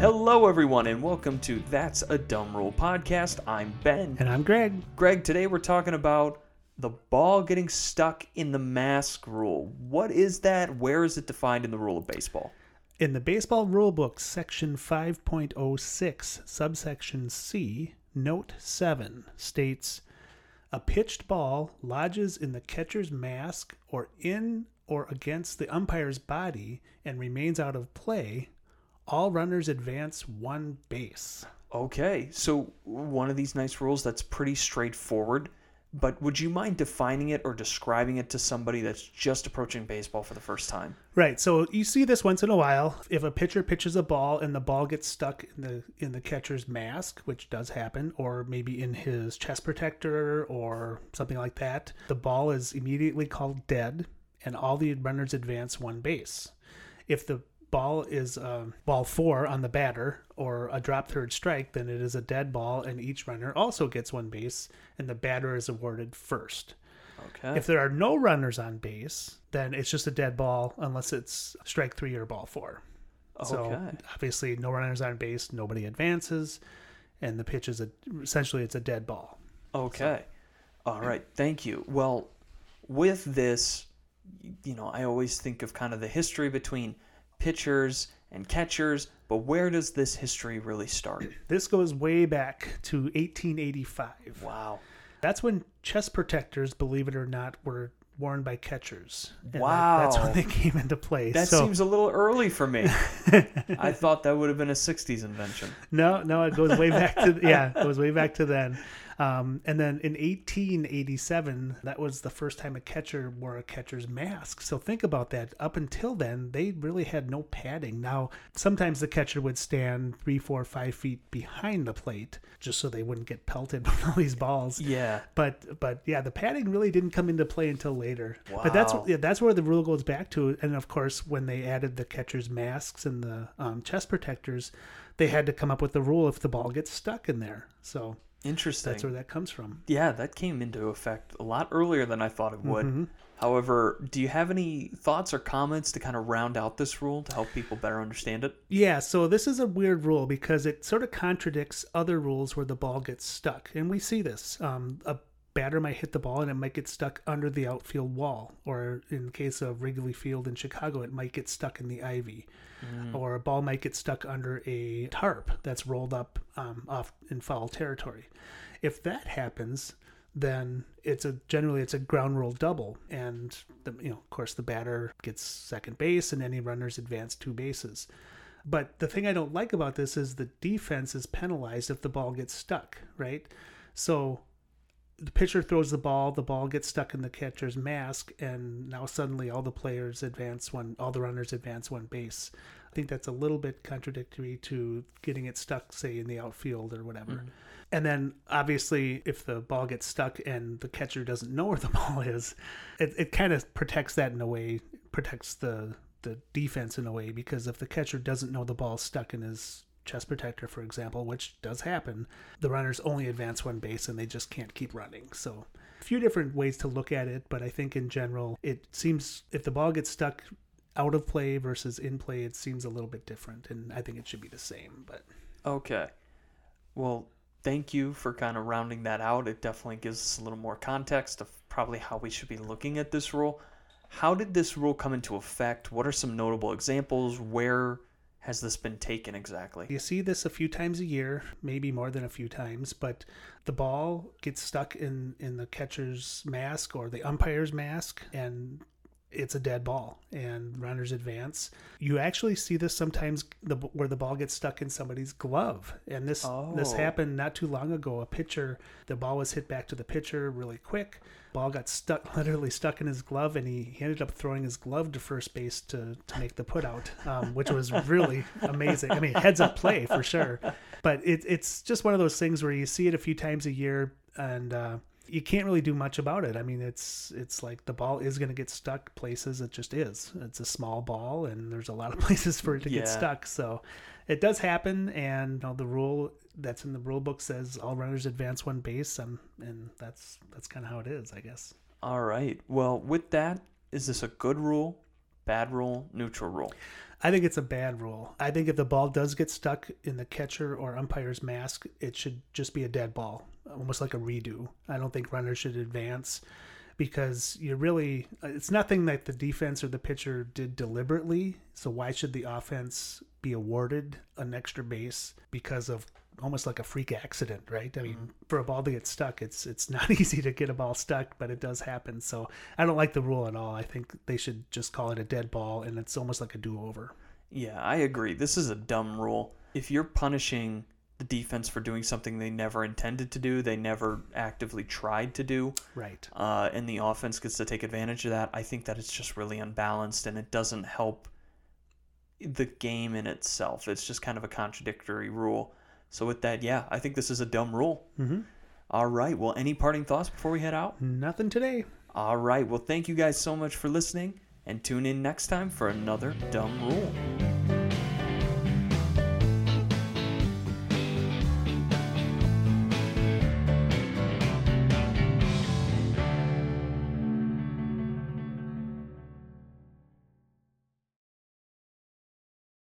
Hello, everyone, and welcome to That's a Dumb Rule podcast. I'm Ben. And I'm Greg. Greg, today we're talking about the ball getting stuck in the mask rule. What is that? Where is it defined in the rule of baseball? In the baseball rulebook, section 5.06, subsection C, note 7 states a pitched ball lodges in the catcher's mask or in or against the umpire's body and remains out of play. All runners advance one base. Okay, so one of these nice rules that's pretty straightforward, but would you mind defining it or describing it to somebody that's just approaching baseball for the first time? Right. So you see this once in a while. If a pitcher pitches a ball and the ball gets stuck in the in the catcher's mask, which does happen, or maybe in his chest protector or something like that, the ball is immediately called dead, and all the runners advance one base. If the ball is uh, ball four on the batter or a drop third strike, then it is a dead ball, and each runner also gets one base, and the batter is awarded first. Okay. If there are no runners on base, then it's just a dead ball unless it's strike three or ball four. Okay. So obviously, no runners on base, nobody advances, and the pitch is a essentially it's a dead ball. Okay. All right. Thank you. Well, with this, you know, I always think of kind of the history between pitchers and catchers, but where does this history really start? This goes way back to 1885. Wow. That's when chest protectors, believe it or not, were worn by catchers. And that- Wow. that's when they came into play. That so, seems a little early for me. I thought that would have been a 60s invention. No, no, it goes way back to yeah, it goes way back to then. Um, and then in 1887, that was the first time a catcher wore a catcher's mask. So think about that. Up until then, they really had no padding. Now, sometimes the catcher would stand three, four, five feet behind the plate just so they wouldn't get pelted with all these balls. Yeah. But but yeah, the padding really didn't come into play until later. Wow. But that's yeah, that's where the rule goes back to. And of course, when they added the catcher's masks and the um, chest protectors, they had to come up with the rule if the ball gets stuck in there. So Interesting. that's where that comes from. Yeah, that came into effect a lot earlier than I thought it would. Mm-hmm. However, do you have any thoughts or comments to kind of round out this rule to help people better understand it? Yeah, so this is a weird rule because it sort of contradicts other rules where the ball gets stuck. And we see this. Um, a batter might hit the ball and it might get stuck under the outfield wall. Or in the case of Wrigley Field in Chicago, it might get stuck in the ivy. Or a ball might get stuck under a tarp that's rolled up um, off in foul territory. If that happens, then it's a generally it's a ground rule double, and the, you know of course the batter gets second base, and any runners advance two bases. But the thing I don't like about this is the defense is penalized if the ball gets stuck, right? So the pitcher throws the ball, the ball gets stuck in the catcher's mask, and now suddenly all the players advance one, all the runners advance one base. I think that's a little bit contradictory to getting it stuck, say, in the outfield or whatever. Mm. And then obviously, if the ball gets stuck and the catcher doesn't know where the ball is, it, it kind of protects that in a way, protects the the defense in a way because if the catcher doesn't know the ball's stuck in his chest protector, for example, which does happen, the runners only advance one base and they just can't keep running. So a few different ways to look at it, but I think in general, it seems if the ball gets stuck out of play versus in play, it seems a little bit different, and I think it should be the same. But Okay. Well, thank you for kind of rounding that out. It definitely gives us a little more context of probably how we should be looking at this rule. How did this rule come into effect? What are some notable examples? Where has this been taken exactly? You see this a few times a year, maybe more than a few times, but the ball gets stuck in in the catcher's mask or the umpire's mask and it's a dead ball and runners advance. You actually see this sometimes the, where the ball gets stuck in somebody's glove. And this this Oh. happened not too long ago. A pitcher, the ball was hit back to the pitcher really quick. Ball got stuck, literally stuck in his glove, and he, he ended up throwing his glove to first base to, to make the putout, um, which was really amazing. I mean, heads up play for sure. But it, it's just one of those things where you see it a few times a year, and uh, you can't really do much about it. I mean, it's it's like the ball is going to get stuck places. It just is. It's a small ball, and there's a lot of places for it to Yeah. get stuck. So it does happen, and you know, the rule that's in the rule book says all runners advance one base, um, and that's that's kind of how it is, I guess. All right. Well, with that, is this a good rule? Bad rule, neutral rule. I think it's a bad rule. I think if the ball does get stuck in the catcher or umpire's mask, it should just be a dead ball, almost like a redo. I don't think runners should advance because you really it's nothing that the defense or the pitcher did deliberately. So why should the offense be awarded an extra base because of almost like a freak accident, right? I mean, mm-hmm. for a ball to get stuck, it's it's not easy to get a ball stuck, but it does happen. So I don't like the rule at all. I think they should just call it a dead ball, and it's almost like a do-over. Yeah, I agree. This is a dumb rule. If you're punishing the defense for doing something they never intended to do, they never actively tried to do, right? Uh, and the offense gets to take advantage of that. I think that it's just really unbalanced, and it doesn't help the game in itself. It's just kind of a contradictory rule. So with that, yeah, I think this is a dumb rule. Mm-hmm. All right. Well, any parting thoughts before we head out? Nothing today. All right. Well, thank you guys so much for listening, and tune in next time for another dumb rule.